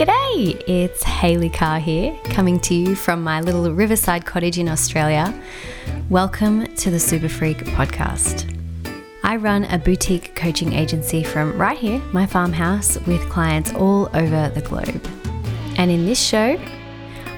G'day, it's Hayley Carr here, coming to you from my little riverside cottage in Australia. Welcome to the Super Freak podcast. I run a boutique coaching agency from right here, my farmhouse, with clients all over the globe. And in this show,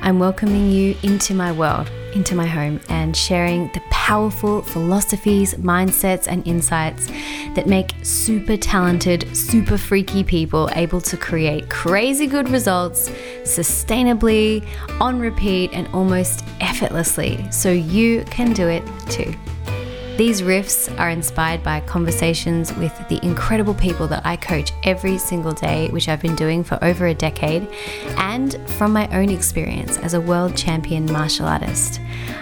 I'm welcoming you into my world, into my home, and sharing the powerful philosophies, mindsets, and insights that make super talented, super freaky people able to create crazy good results sustainably, on repeat, and almost effortlessly so you can do it too. These riffs are inspired by conversations with the incredible people that I coach every single day, which I've been doing for over a decade, and from my own experience as a world champion martial artist.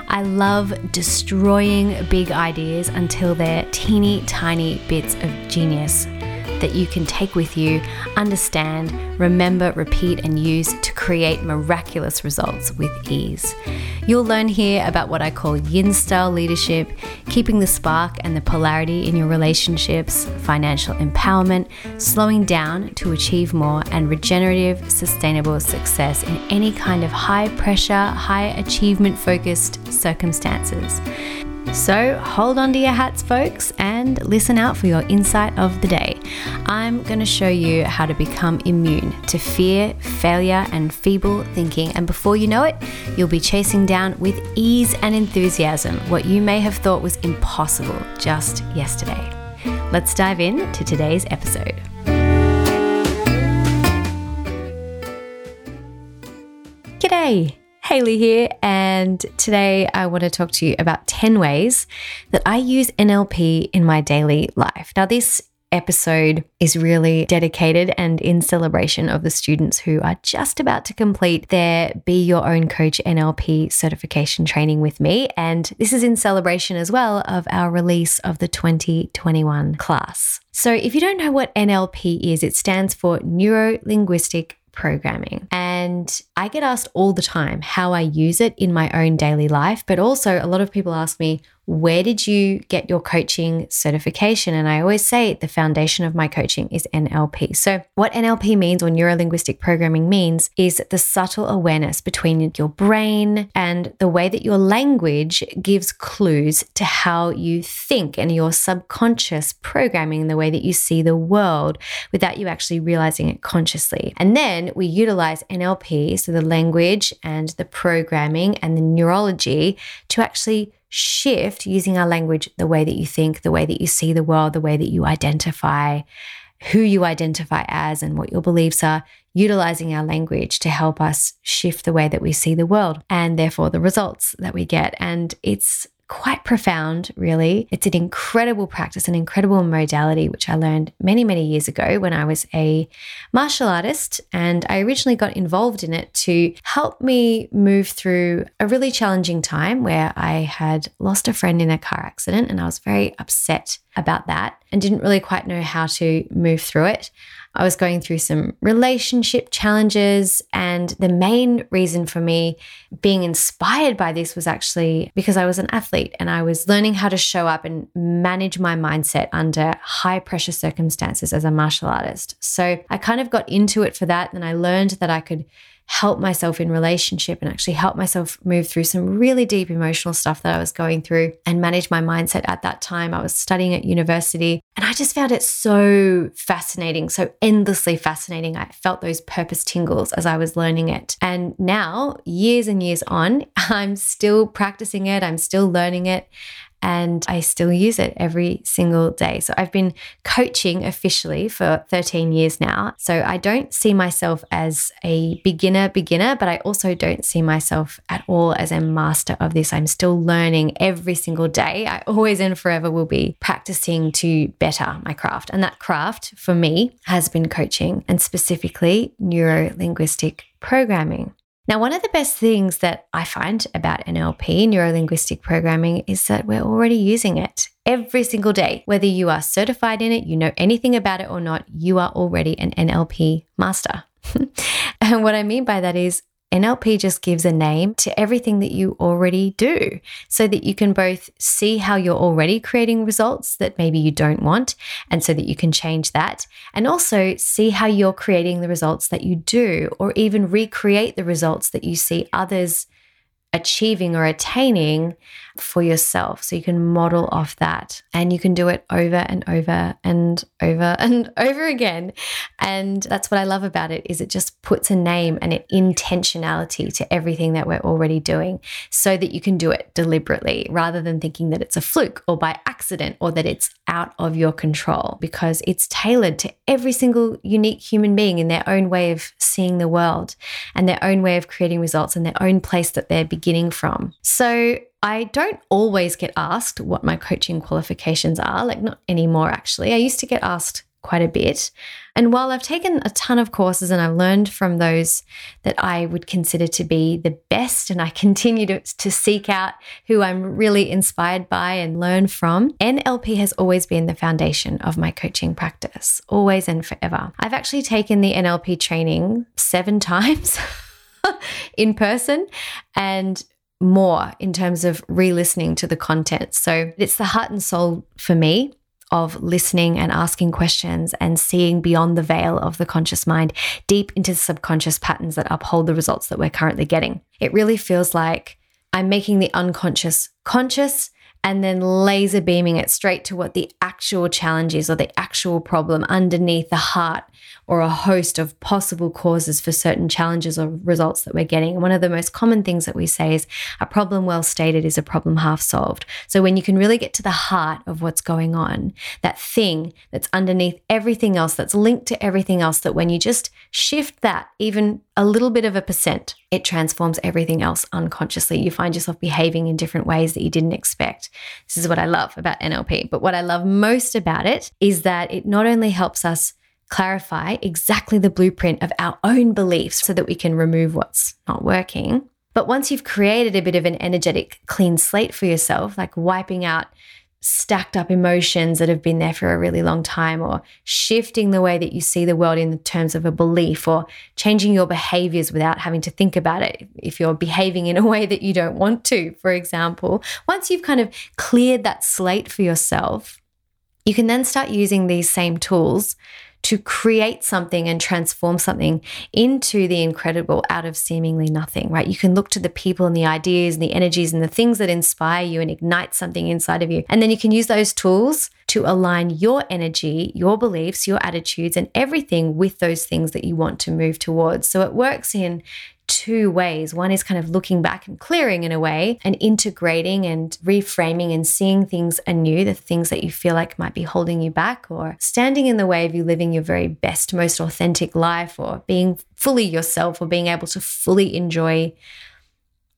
I love destroying big ideas until they're teeny tiny bits of genius that you can take with you, understand, remember, repeat, and use to create miraculous results with ease. You'll learn here about what I call yin style leadership, keeping the spark and the polarity in your relationships, financial empowerment, slowing down to achieve more, and regenerative, sustainable success in any kind of high pressure, high achievement focused circumstances. So hold on to your hats, folks, and listen out for your insight of the day. I'm going to show you how to become immune to fear, failure, and feeble thinking. And before you know it, you'll be chasing down with ease and enthusiasm what you may have thought was impossible just yesterday. Let's dive in to today's episode. G'day! Hayley here, and today I want to talk to you about 10 ways that I use NLP in my daily life. Now, this episode is really dedicated and in celebration of the students who are just about to complete their Be Your Own Coach NLP certification training with me. And this is in celebration as well of our release of the 2021 class. So, if you don't know what NLP is, it stands for Neuro Linguistic programming. And I get asked all the time how I use it in my own daily life, but also a lot of people ask me, where did you get your coaching certification? And I always say the foundation of my coaching is NLP. So, what NLP means or neuro linguistic programming means is the subtle awareness between your brain and the way that your language gives clues to how you think and your subconscious programming, the way that you see the world without you actually realizing it consciously. And then we utilize NLP, so the language and the programming and the neurology to actually shift using our language the way that you think, the way that you see the world, the way that you identify, who you identify as, and what your beliefs are, utilizing our language to help us shift the way that we see the world and therefore the results that we get. And it's quite profound, really. It's an incredible practice, an incredible modality, which I learned many, many years ago when I was a martial artist. And I originally got involved in it to help me move through a really challenging time where I had lost a friend in a car accident and I was very upset about that and didn't really quite know how to move through it. I was going through some relationship challenges. And the main reason for me being inspired by this was actually because I was an athlete and I was learning how to show up and manage my mindset under high pressure circumstances as a martial artist. So I kind of got into it for that. And I learned that I could help myself in relationship and actually help myself move through some really deep emotional stuff that I was going through and manage my mindset at that time. I was studying at university and I just found it so fascinating, so endlessly fascinating. I felt those purpose tingles as I was learning it. And now, years and years on, I'm still practicing it, I'm still learning it and I still use it every single day. So I've been coaching officially for 13 years now. So I don't see myself as a beginner, beginner, but I also don't see myself at all as a master of this. I'm still learning every single day. I always and forever will be practicing to better my craft. And that craft for me has been coaching and specifically neuro linguistic programming. Now, one of the best things that I find about NLP, neuro linguistic programming, is that we're already using it every single day. Whether you are certified in it, you know anything about it or not, you are already an NLP master. and what I mean by that is NLP just gives a name to everything that you already do so that you can both see how you're already creating results that maybe you don't want, and so that you can change that, and also see how you're creating the results that you do, or even recreate the results that you see others achieving or attaining for yourself. So you can model off that and you can do it over and over and over and over again. And that's what I love about it is it just puts a name and an intentionality to everything that we're already doing so that you can do it deliberately rather than thinking that it's a fluke or by accident or that it's out of your control because it's tailored to every single unique human being in their own way of seeing the world and their own way of creating results and their own place that they're beginning from. So I don't always get asked what my coaching qualifications are, like not anymore actually. I used to get asked quite a bit. And while I've taken a ton of courses and I've learned from those that I would consider to be the best, and I continue to, to seek out who I'm really inspired by and learn from, NLP has always been the foundation of my coaching practice, always and forever. I've actually taken the NLP training seven times. in person and more in terms of re listening to the content. So it's the heart and soul for me of listening and asking questions and seeing beyond the veil of the conscious mind, deep into subconscious patterns that uphold the results that we're currently getting. It really feels like I'm making the unconscious conscious and then laser beaming it straight to what the actual challenge is or the actual problem underneath the heart or a host of possible causes for certain challenges or results that we're getting. And one of the most common things that we say is a problem well stated is a problem half solved. So when you can really get to the heart of what's going on, that thing that's underneath everything else, that's linked to everything else, that when you just shift that even a little bit of a percent, it transforms everything else unconsciously. You find yourself behaving in different ways that you didn't expect. This is what I love about NLP. But what I love most about it is that it not only helps us clarify exactly the blueprint of our own beliefs so that we can remove what's not working. But once you've created a bit of an energetic clean slate for yourself, like wiping out stacked up emotions that have been there for a really long time, or shifting the way that you see the world in terms of a belief, or changing your behaviors without having to think about it. If you're behaving in a way that you don't want to, for example, once you've kind of cleared that slate for yourself, you can then start using these same tools to create something and transform something into the incredible out of seemingly nothing, right? You can look to the people and the ideas and the energies and the things that inspire you and ignite something inside of you. And then you can use those tools to align your energy, your beliefs, your attitudes, and everything with those things that you want to move towards. So it works in two ways. One is kind of looking back and clearing in a way and integrating and reframing and seeing things anew, the things that you feel like might be holding you back or standing in the way of you living your very best, most authentic life or being fully yourself or being able to fully enjoy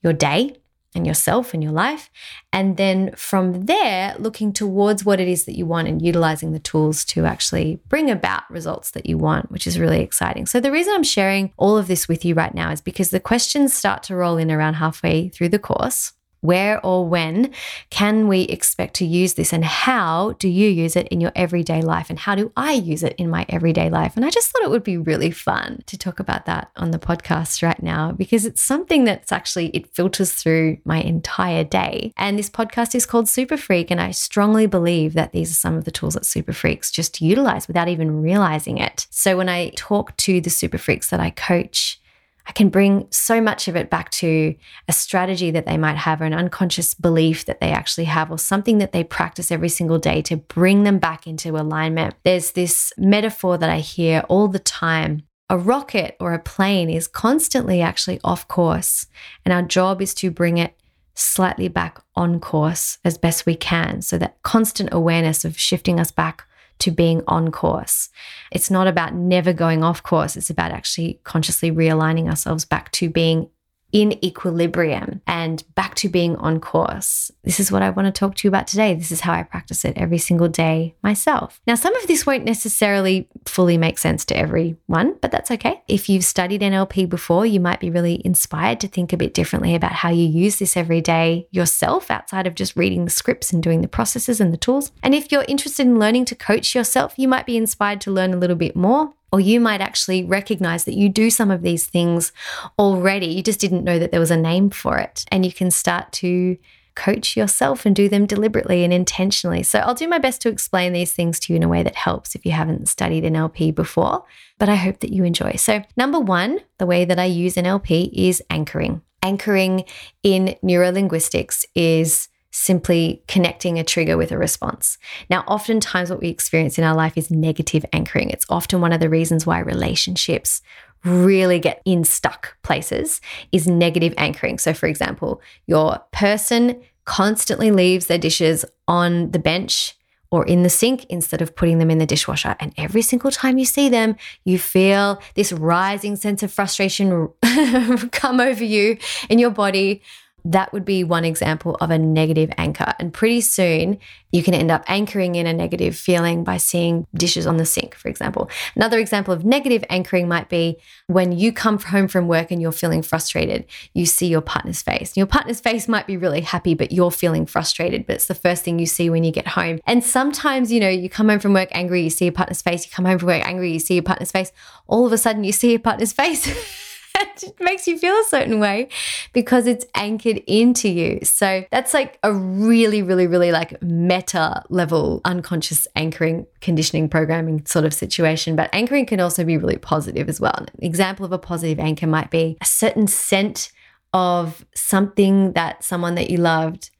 your day and yourself and your life. And then from there, looking towards what it is that you want and utilizing the tools to actually bring about results that you want, which is really exciting. So, the reason I'm sharing all of this with you right now is because the questions start to roll in around halfway through the course. Where or when can we expect to use this, and how do you use it in your everyday life? And how do I use it in my everyday life? And I just thought it would be really fun to talk about that on the podcast right now because it's something that's actually it filters through my entire day. And this podcast is called Super Freak, and I strongly believe that these are some of the tools that Super Freaks just utilize without even realizing it. So when I talk to the Super Freaks that I coach, I can bring so much of it back to a strategy that they might have or an unconscious belief that they actually have or something that they practice every single day to bring them back into alignment. There's this metaphor that I hear all the time. A rocket or a plane is constantly actually off course, and our job is to bring it slightly back on course as best we can. So that constant awareness of shifting us back to being on course. It's not about never going off course, it's about actually consciously realigning ourselves back to being in equilibrium and back to being on course. This is what I want to talk to you about today. This is how I practice it every single day myself. Now, some of this won't necessarily fully make sense to everyone, but that's okay. If you've studied NLP before, you might be really inspired to think a bit differently about how you use this every day yourself outside of just reading the scripts and doing the processes and the tools. And if you're interested in learning to coach yourself, you might be inspired to learn a little bit more Or you might actually recognize that you do some of these things already. You just didn't know that there was a name for it. And you can start to coach yourself and do them deliberately and intentionally. So I'll do my best to explain these things to you in a way that helps if you haven't studied NLP before, but I hope that you enjoy. So, number one, the way that I use NLP is anchoring. Anchoring in neurolinguistics is simply connecting a trigger with a response. Now, oftentimes, what we experience in our life is negative anchoring. It's often one of the reasons why relationships really get in stuck places is negative anchoring. So, for example, your person constantly leaves their dishes on the bench or in the sink instead of putting them in the dishwasher. And every single time you see them, you feel this rising sense of frustration come over you in your body that would be one example of a negative anchor. And pretty soon you can end up anchoring in a negative feeling by seeing dishes on the sink, for example. Another example of negative anchoring might be when you come home from work and you're feeling frustrated, you see your partner's face. Your partner's face might be really happy, but you're feeling frustrated, but it's the first thing you see when you get home. And sometimes, you know, you come home from work angry, you see your partner's face, you come home from work angry, you see your partner's face. All of a sudden, you see your partner's face. it makes you feel a certain way because it's anchored into you. So that's like a really, really, really like meta level unconscious anchoring conditioning programming sort of situation. But anchoring can also be really positive as well. An example of a positive anchor might be a certain scent of something that someone that you loved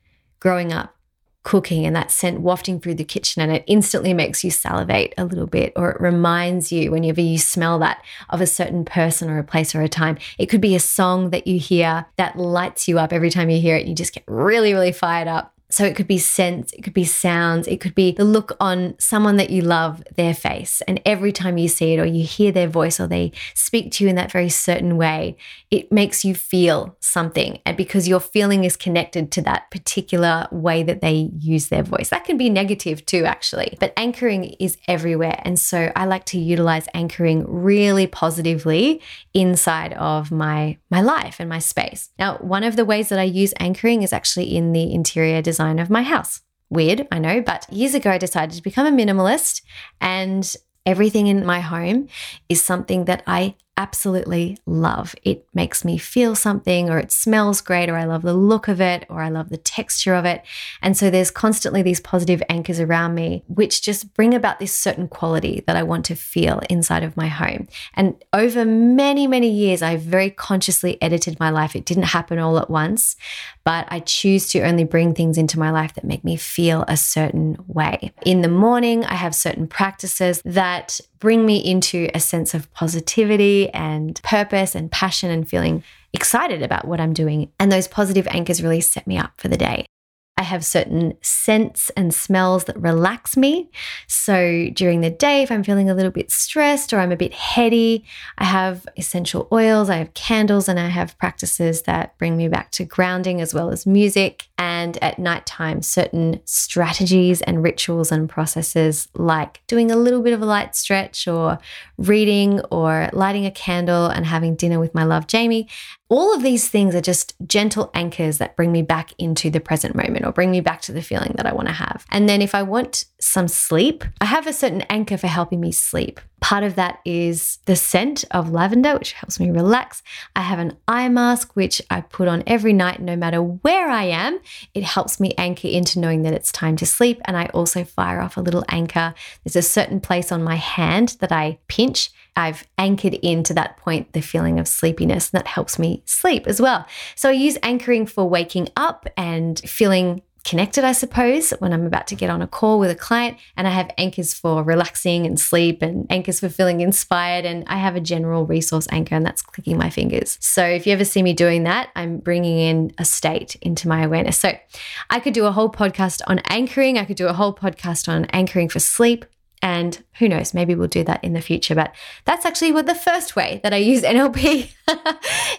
growing up cooking and that scent wafting through the kitchen and it instantly makes you salivate a little bit or it reminds you whenever you smell that of a certain person or a place or a time. It could be a song that you hear that lights you up. Every time you hear it you just get really really fired up so it could be scents, it could be sounds, it could be the look on someone that you love, their face. And every time you see it or you hear their voice or they speak to you in that very certain way, it makes you feel something. And because your feeling is connected to that particular way that they use their voice. That can be negative too, actually. But anchoring is everywhere. And so I like to utilize anchoring really positively inside of my, my life and my space. Now, one of the ways that I use anchoring is actually in the interior design design of my house. Weird, I know, but years ago I decided to become a minimalist and everything in my home is something that I absolutely love. It makes me feel something, or it smells great, or I love the look of it, or I love the texture of it. And so there's constantly these positive anchors around me, which just bring about this certain quality that I want to feel inside of my home. And over many, many years, I very consciously edited my life. It didn't happen all at once, but I choose to only bring things into my life that make me feel a certain way. In the morning, I have certain practices that bring me into a sense of positivity and purpose and passion and feeling excited about what I'm doing. And those positive anchors really set me up for the day. I have certain scents and smells that relax me. So during the day, if I'm feeling a little bit stressed or I'm a bit heady, I have essential oils, I have candles, and I have practices that bring me back to grounding as well as music. And at nighttime, certain strategies and rituals and processes like doing a little bit of a light stretch or reading or lighting a candle and having dinner with my love, Jamie. All of these things are just gentle anchors that bring me back into the present moment or bring me back to the feeling that I want to have. And then if I want some sleep, I have a certain anchor for helping me sleep. Part of that is the scent of lavender, which helps me relax. I have an eye mask, which I put on every night, no matter where I am. It helps me anchor into knowing that it's time to sleep. And I also fire off a little anchor. There's a certain place on my hand that I pinch I've anchored into that point the feeling of sleepiness, and that helps me sleep as well. So I use anchoring for waking up and feeling connected, I suppose, when I'm about to get on a call with a client. And I have anchors for relaxing and sleep, and anchors for feeling inspired. And I have a general resource anchor, and that's clicking my fingers. So if you ever see me doing that, I'm bringing in a state into my awareness. So I could do a whole podcast on anchoring, I could do a whole podcast on anchoring for sleep. And who knows, maybe we'll do that in the future. But that's actually what the first way that I use NLP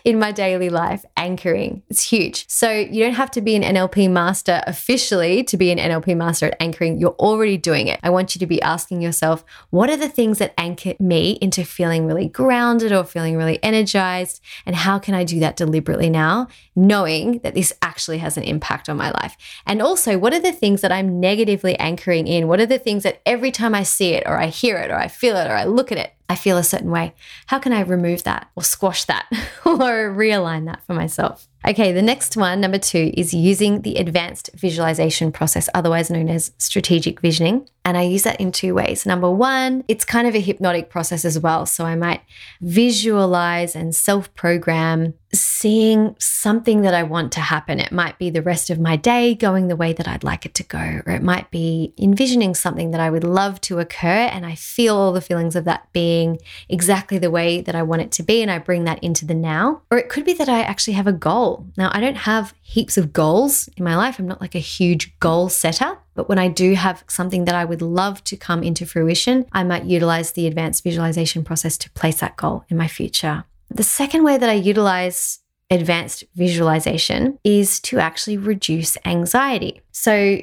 in my daily life, anchoring. It's huge. So you don't have to be an NLP master officially to be an NLP master at anchoring. You're already doing it. I want you to be asking yourself, what are the things that anchor me into feeling really grounded or feeling really energized? And how can I do that deliberately now, knowing that this actually has an impact on my life? And also, what are the things that I'm negatively anchoring in? What are the things that every time I see it or I hear it or I feel it or I look at it, I feel a certain way. How can I remove that or squash that or realign that for myself? Okay, the next one, number two, is using the advanced visualization process, otherwise known as strategic visioning. And I use that in two ways. Number one, it's kind of a hypnotic process as well. So I might visualize and self program seeing something that I want to happen. It might be the rest of my day going the way that I'd like it to go, or it might be envisioning something that I would love to occur. And I feel all the feelings of that being exactly the way that I want it to be. And I bring that into the now. Or it could be that I actually have a goal. Now, I don't have heaps of goals in my life. I'm not like a huge goal setter. But when I do have something that I would love to come into fruition, I might utilize the advanced visualization process to place that goal in my future. The second way that I utilize advanced visualization is to actually reduce anxiety. So,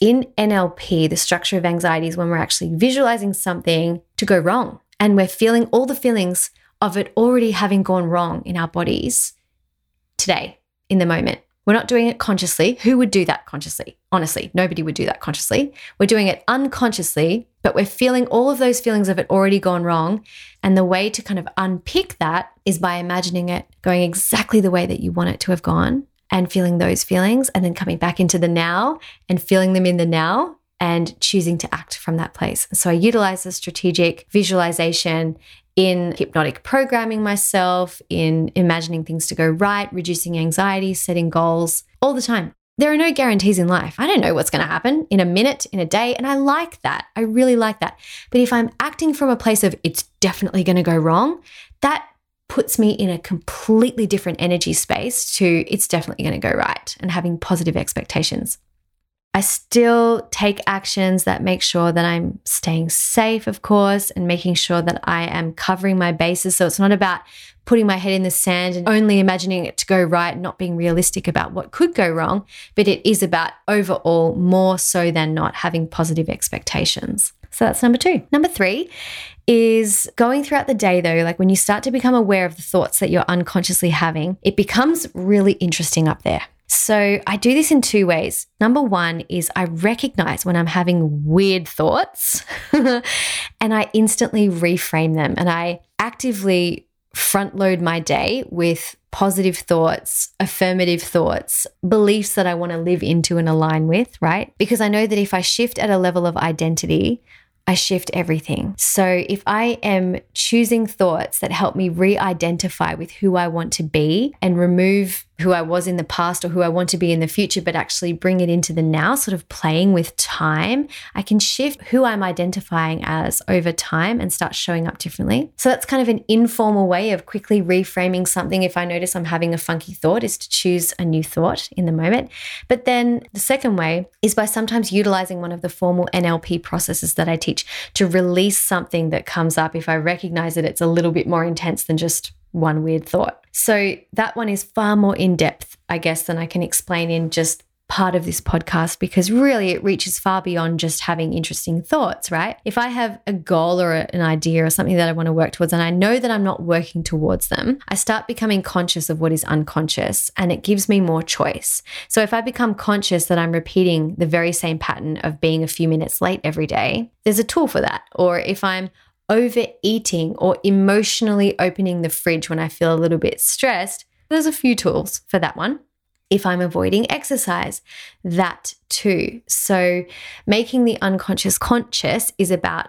in NLP, the structure of anxiety is when we're actually visualizing something to go wrong and we're feeling all the feelings of it already having gone wrong in our bodies today, in the moment. We're not doing it consciously. Who would do that consciously? Honestly, nobody would do that consciously. We're doing it unconsciously, but we're feeling all of those feelings of it already gone wrong. And the way to kind of unpick that is by imagining it going exactly the way that you want it to have gone and feeling those feelings and then coming back into the now and feeling them in the now and choosing to act from that place. So I utilize the strategic visualization in hypnotic programming myself, in imagining things to go right, reducing anxiety, setting goals all the time. There are no guarantees in life. I don't know what's going to happen in a minute, in a day, and I like that. I really like that. But if I'm acting from a place of it's definitely going to go wrong, that puts me in a completely different energy space to it's definitely going to go right and having positive expectations. I still take actions that make sure that I'm staying safe, of course, and making sure that I am covering my bases. So it's not about putting my head in the sand and only imagining it to go right, not being realistic about what could go wrong, but it is about overall, more so than not, having positive expectations. So that's number two. Number three is going throughout the day, though, like when you start to become aware of the thoughts that you're unconsciously having, it becomes really interesting up there. So I do this in two ways. Number one is I recognize when I'm having weird thoughts and I instantly reframe them and I actively front load my day with positive thoughts, affirmative thoughts, beliefs that I want to live into and align with, right? Because I know that if I shift at a level of identity, I shift everything. So if I am choosing thoughts that help me re identify with who I want to be and remove who I was in the past or who I want to be in the future, but actually bring it into the now, sort of playing with time, I can shift who I'm identifying as over time and start showing up differently. So that's kind of an informal way of quickly reframing something. If I notice I'm having a funky thought, is to choose a new thought in the moment. But then the second way is by sometimes utilizing one of the formal NLP processes that I teach to release something that comes up if I recognize that it's a little bit more intense than just one weird thought. So that one is far more in depth, I guess, than I can explain in just part of this podcast because really it reaches far beyond just having interesting thoughts, right? If I have a goal or an idea or something that I want to work towards and I know that I'm not working towards them, I start becoming conscious of what is unconscious and it gives me more choice. So if I become conscious that I'm repeating the very same pattern of being a few minutes late every day, there's a tool for that. Or if I'm overeating or emotionally opening the fridge when I feel a little bit stressed, there's a few tools for that one. If I'm avoiding exercise, that too. So, making the unconscious conscious is about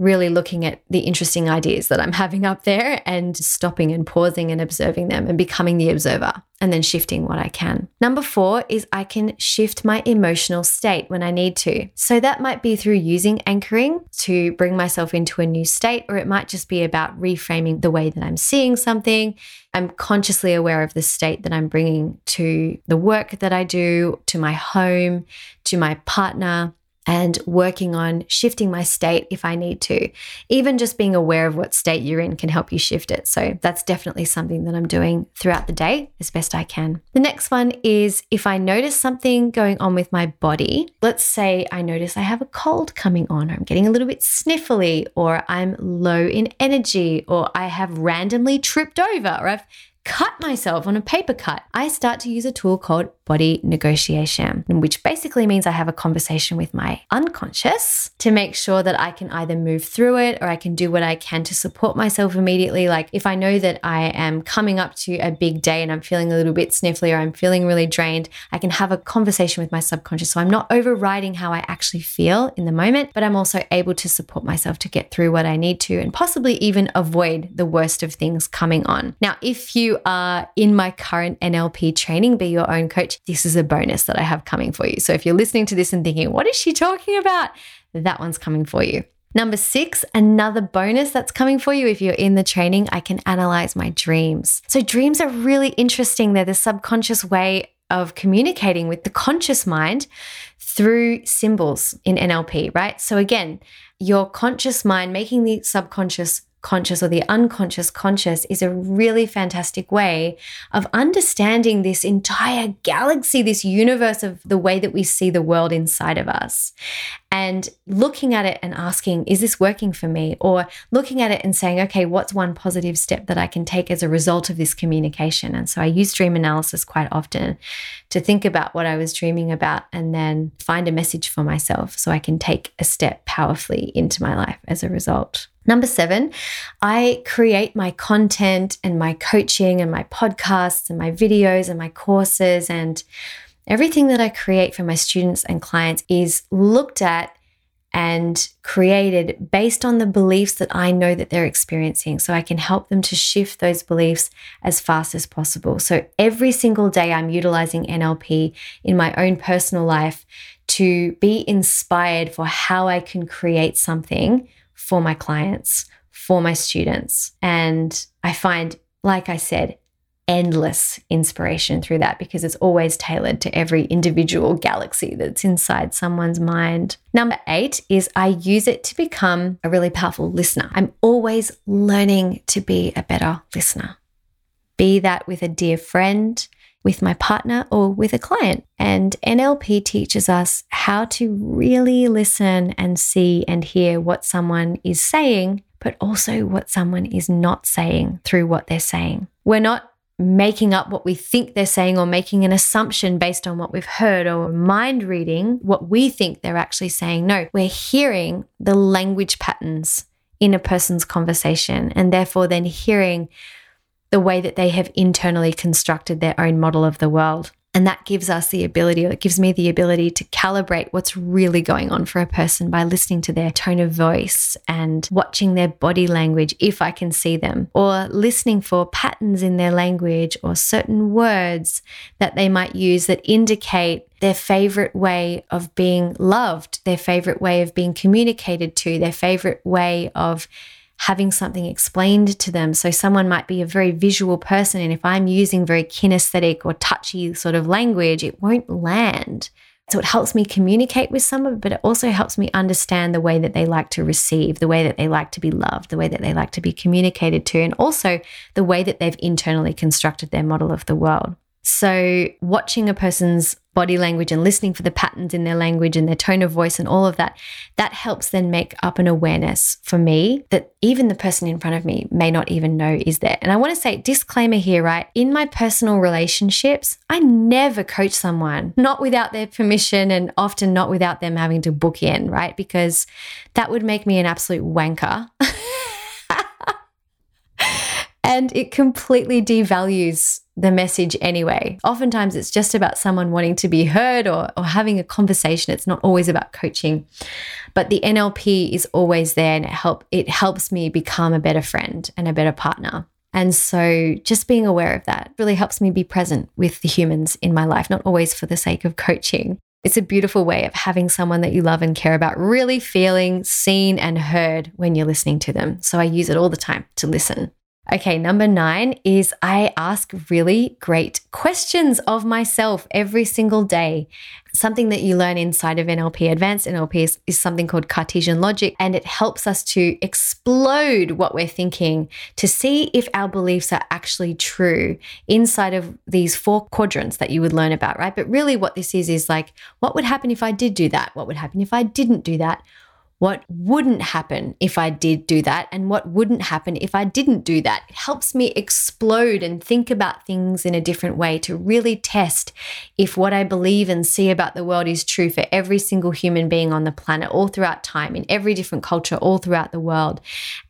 really looking at the interesting ideas that I'm having up there and stopping and pausing and observing them and becoming the observer and then shifting what I can. Number four is I can shift my emotional state when I need to. So that might be through using anchoring to bring myself into a new state, or it might just be about reframing the way that I'm seeing something. I'm consciously aware of the state that I'm bringing to the work that I do, to my home, to my partner and working on shifting my state if I need to. Even just being aware of what state you're in can help you shift it. So that's definitely something that I'm doing throughout the day as best I can. The next one is if I notice something going on with my body, let's say I notice I have a cold coming on, or I'm getting a little bit sniffly, or I'm low in energy, or I have randomly tripped over, or I've cut myself on a paper cut, I start to use a tool called body negotiation, which basically means I have a conversation with my unconscious to make sure that I can either move through it or I can do what I can to support myself immediately. Like if I know that I am coming up to a big day and I'm feeling a little bit sniffly or I'm feeling really drained, I can have a conversation with my subconscious. So I'm not overriding how I actually feel in the moment, but I'm also able to support myself to get through what I need to and possibly even avoid the worst of things coming on. Now, if you are in my current NLP training, be your own coach, this is a bonus that I have coming for you. So if you're listening to this and thinking, what is she talking about? That one's coming for you. Number six, another bonus that's coming for you if you're in the training, I can analyze my dreams. So, dreams are really interesting. They're the subconscious way of communicating with the conscious mind through symbols in NLP, right? So, again, your conscious mind making the subconscious conscious or the unconscious conscious is a really fantastic way of understanding this entire galaxy, this universe of the way that we see the world inside of us. And looking at it and asking, is this working for me? Or looking at it and saying, okay, what's one positive step that I can take as a result of this communication? And so I use dream analysis quite often to think about what I was dreaming about and then find a message for myself so I can take a step powerfully into my life as a result. Number seven, I create my content and my coaching and my podcasts and my videos and my courses and everything that I create for my students and clients is looked at and created based on the beliefs that I know that they're experiencing. So I can help them to shift those beliefs as fast as possible. So every single day, I'm utilizing NLP in my own personal life to be inspired for how I can create something for my clients, for my students. And I find, like I said, endless inspiration through that because it's always tailored to every individual galaxy that's inside someone's mind. Number eight is I use it to become a really powerful listener. I'm always learning to be a better listener. Be that with a dear friend, with my partner, or with a client. And NLP teaches us how to really listen and see and hear what someone is saying, but also what someone is not saying through what they're saying. We're not making up what we think they're saying or making an assumption based on what we've heard or mind reading what we think they're actually saying. No, we're hearing the language patterns in a person's conversation and therefore then hearing the way that they have internally constructed their own model of the world. And that gives us the ability, or it gives me the ability to calibrate what's really going on for a person by listening to their tone of voice and watching their body language if I can see them, or listening for patterns in their language or certain words that they might use that indicate their favorite way of being loved, their favorite way of being communicated to, their favorite way of having something explained to them. So, someone might be a very visual person, and if I'm using very kinesthetic or touchy sort of language, it won't land. So, it helps me communicate with someone, but it also helps me understand the way that they like to receive, the way that they like to be loved, the way that they like to be communicated to, and also the way that they've internally constructed their model of the world. So, watching a person's body language and listening for the patterns in their language and their tone of voice and all of that, that helps then make up an awareness for me that even the person in front of me may not even know is there. And I want to say, disclaimer here, right? In my personal relationships, I never coach someone, not without their permission and often not without them having to book in, right? Because that would make me an absolute wanker. and it completely devalues the message anyway. Oftentimes, it's just about someone wanting to be heard or, or having a conversation. It's not always about coaching. But the NLP is always there and it, help, it helps me become a better friend and a better partner. And so, just being aware of that really helps me be present with the humans in my life, not always for the sake of coaching. It's a beautiful way of having someone that you love and care about really feeling seen and heard when you're listening to them. So, I use it all the time to listen. Okay, number nine is I ask really great questions of myself every single day. Something that you learn inside of NLP, advanced NLP, is, is, something called Cartesian logic, and it helps us to explode what we're thinking to see if our beliefs are actually true inside of these four quadrants that you would learn about, right? But really, what this is is like, what would happen if I did do that? What would happen if I didn't do that? What wouldn't happen if I did do that and what wouldn't happen if I didn't do that. It helps me explode and think about things in a different way to really test if what I believe and see about the world is true for every single human being on the planet, all throughout time, in every different culture, all throughout the world.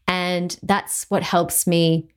And that's what helps me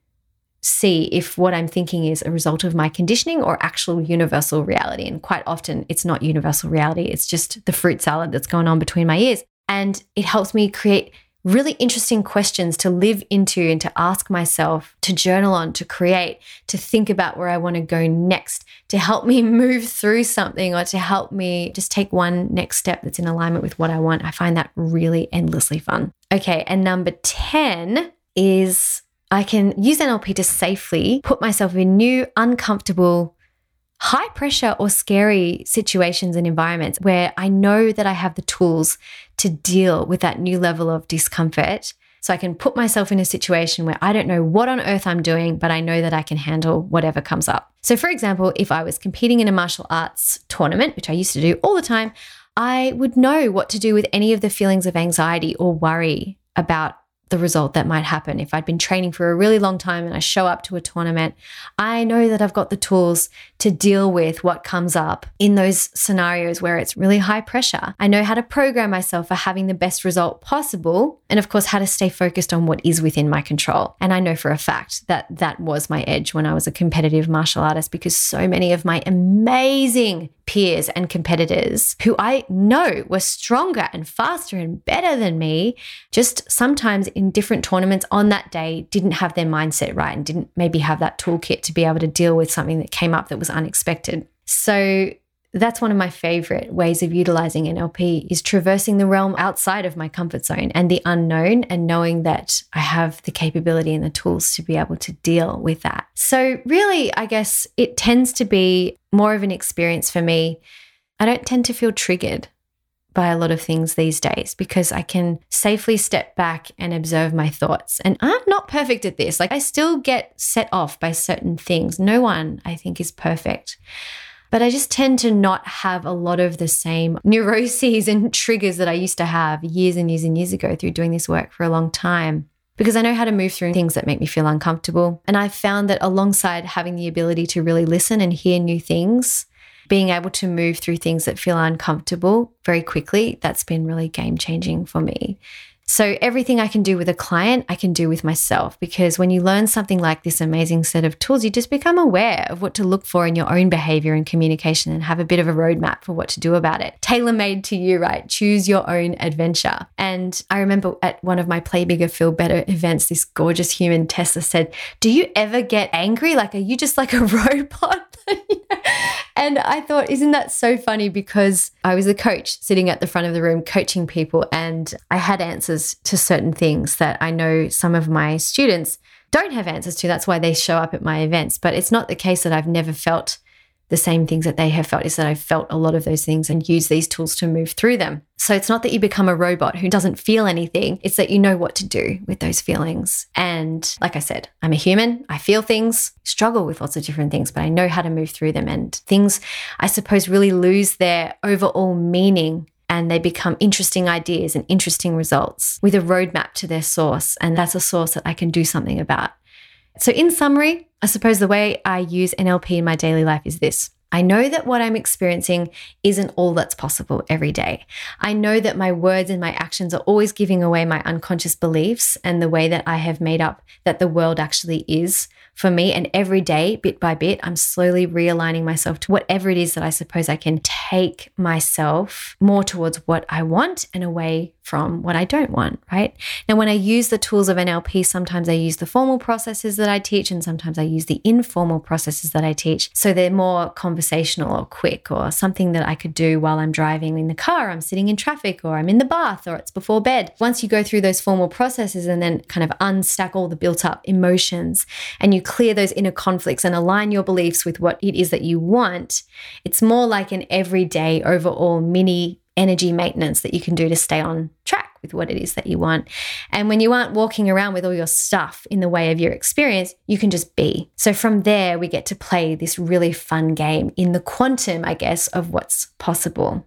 see if what I'm thinking is a result of my conditioning or actual universal reality. And quite often, it's not universal reality, it's just the fruit salad that's going on between my ears. And it helps me create really interesting questions to live into and to ask myself, to journal on, to create, to think about where I want to go next, to help me move through something or to help me just take one next step that's in alignment with what I want. I find that really endlessly fun. Okay. And number 10 is I can use NLP to safely put myself in new, uncomfortable, high pressure or scary situations and environments where I know that I have the tools to deal with that new level of discomfort. So I can put myself in a situation where I don't know what on earth I'm doing, but I know that I can handle whatever comes up. So, for example, if I was competing in a martial arts tournament, which I used to do all the time, I would know what to do with any of the feelings of anxiety or worry about the result that might happen. If I'd been training for a really long time and I show up to a tournament, I know that I've got the tools to deal with what comes up in those scenarios where it's really high pressure. I know how to program myself for having the best result possible. And of course, how to stay focused on what is within my control. And I know for a fact that that was my edge when I was a competitive martial artist because so many of my amazing peers and competitors who I know were stronger and faster and better than me, just sometimes in different tournaments on that day didn't have their mindset right and didn't maybe have that toolkit to be able to deal with something that came up that was unexpected. So that's one of my favorite ways of utilizing NLP is traversing the realm outside of my comfort zone and the unknown and knowing that I have the capability and the tools to be able to deal with that. So really, I guess it tends to be more of an experience for me. I don't tend to feel triggered by a lot of things these days because I can safely step back and observe my thoughts. And I'm not perfect at this. Like, I still get set off by certain things. No one, I think, is perfect. But I just tend to not have a lot of the same neuroses and triggers that I used to have years and years and years ago through doing this work for a long time. Because I know how to move through things that make me feel uncomfortable. And I've found that alongside having the ability to really listen and hear new things, being able to move through things that feel uncomfortable very quickly, that's been really game changing for me. So, everything I can do with a client, I can do with myself because when you learn something like this amazing set of tools, you just become aware of what to look for in your own behavior and communication and have a bit of a roadmap for what to do about it. Tailor made to you, right? Choose your own adventure. And I remember at one of my Play Bigger, Feel Better events, this gorgeous human Tessa said, Do you ever get angry? Like, are you just like a robot? and I thought, isn't that so funny? Because I was a coach sitting at the front of the room coaching people, and I had answers to certain things that I know some of my students don't have answers to. That's why they show up at my events. But it's not the case that I've never felt the same things that they have felt is that I've felt a lot of those things and use these tools to move through them. So it's not that you become a robot who doesn't feel anything, it's that you know what to do with those feelings. And like I said, I'm a human, I feel things, struggle with lots of different things, but I know how to move through them. And things, I suppose, really lose their overall meaning and they become interesting ideas and interesting results with a roadmap to their source. And that's a source that I can do something about. So, in summary, I suppose the way I use NLP in my daily life is this. I know that what I'm experiencing isn't all that's possible every day. I know that my words and my actions are always giving away my unconscious beliefs and the way that I have made up that the world actually is for me. And every day, bit by bit, I'm slowly realigning myself to whatever it is that I suppose I can take myself more towards what I want and away from what I don't want, right? Now, when I use the tools of NLP, sometimes I use the formal processes that I teach, and sometimes I use the informal processes that I teach. So they're more conversational or quick or something that I could do while I'm driving in the car, I'm sitting in traffic, or I'm in the bath, or it's before bed. Once you go through those formal processes and then kind of unstack all the built up emotions and you clear those inner conflicts and align your beliefs with what it is that you want, it's more like an everyday overall mini energy maintenance that you can do to stay on track with what it is that you want. And when you aren't walking around with all your stuff in the way of your experience, you can just be. So from there, we get to play this really fun game in the quantum, I guess, of what's possible.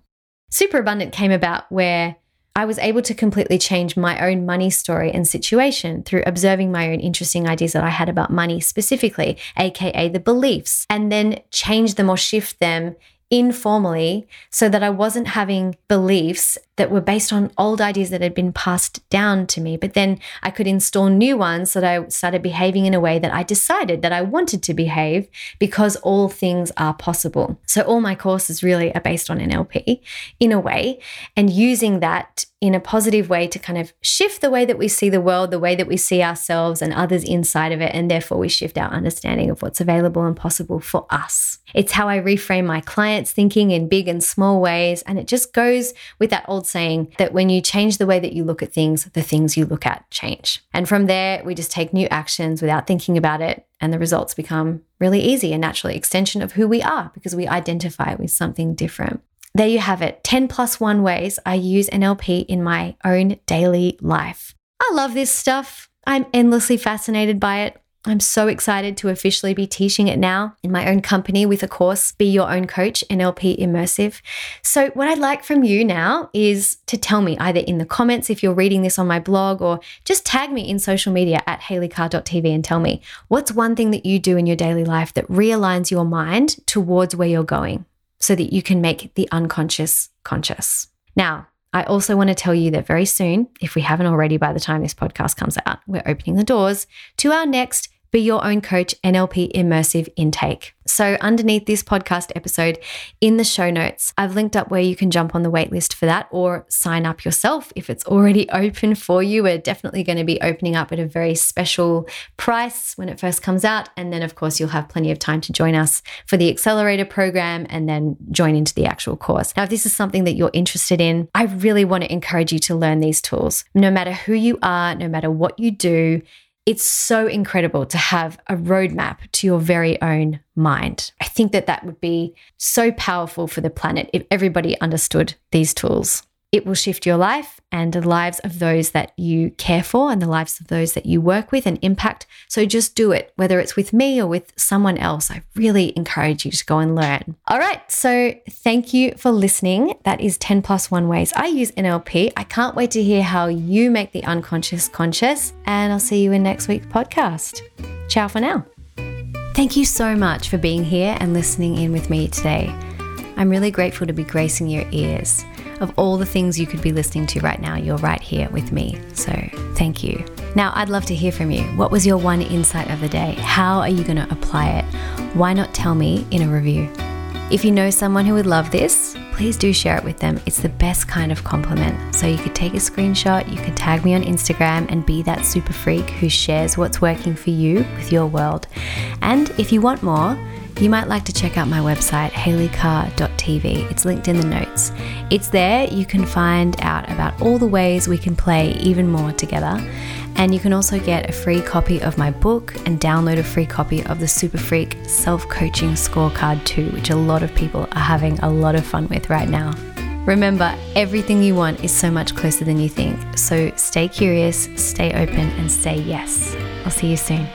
Super Abundant came about where I was able to completely change my own money story and situation through observing my own interesting ideas that I had about money specifically, aka the beliefs, and then change them or shift them informally so that I wasn't having beliefs that were based on old ideas that had been passed down to me. But then I could install new ones so that I started behaving in a way that I decided that I wanted to behave because all things are possible. So all my courses really are based on NLP in a way and using that in a positive way to kind of shift the way that we see the world, the way that we see ourselves and others inside of it. And therefore, we shift our understanding of what's available and possible for us. It's how I reframe my clients' thinking in big and small ways. And it just goes with that old saying that when you change the way that you look at things, the things you look at change. And from there, we just take new actions without thinking about it. And the results become really easy and naturally extension of who we are because we identify with something different there you have it 10 plus one ways I use NLP in my own daily life. I love this stuff. I'm endlessly fascinated by it. I'm so excited to officially be teaching it now in my own company with a course, Be Your Own Coach, NLP Immersive. So, what I'd like from you now is to tell me either in the comments if you're reading this on my blog or just tag me in social media at haleycarr.tv and tell me what's one thing that you do in your daily life that realigns your mind towards where you're going so that you can make the unconscious conscious. Now, I also want to tell you that very soon, if we haven't already by the time this podcast comes out, we're opening the doors to our next be Your Own Coach NLP Immersive Intake. So, underneath this podcast episode in the show notes, I've linked up where you can jump on the waitlist for that or sign up yourself if it's already open for you. We're definitely going to be opening up at a very special price when it first comes out. And then, of course, you'll have plenty of time to join us for the accelerator program and then join into the actual course. Now, if this is something that you're interested in, I really want to encourage you to learn these tools. No matter who you are, no matter what you do, it's so incredible to have a roadmap to your very own mind. I think that that would be so powerful for the planet if everybody understood these tools. It will shift your life and the lives of those that you care for and the lives of those that you work with and impact. So just do it, whether it's with me or with someone else. I really encourage you to go and learn. All right. So thank you for listening. That is 10 plus one ways I use NLP. I can't wait to hear how you make the unconscious conscious. And I'll see you in next week's podcast. Ciao for now. Thank you so much for being here and listening in with me today. I'm really grateful to be gracing your ears of all the things you could be listening to right now, you're right here with me. So thank you. Now, I'd love to hear from you. What was your one insight of the day? How are you going to apply it? Why not tell me in a review? If you know someone who would love this, please do share it with them. It's the best kind of compliment. So you could take a screenshot, you could tag me on Instagram and be that super freak who shares what's working for you with your world. And if you want more, you might like to check out my website, haleycarr.tv. It's linked in the notes. It's there you can find out about all the ways we can play even more together. And you can also get a free copy of my book and download a free copy of the Super Freak Self Coaching Scorecard 2, which a lot of people are having a lot of fun with right now. Remember, everything you want is so much closer than you think. So stay curious, stay open, and say yes. I'll see you soon.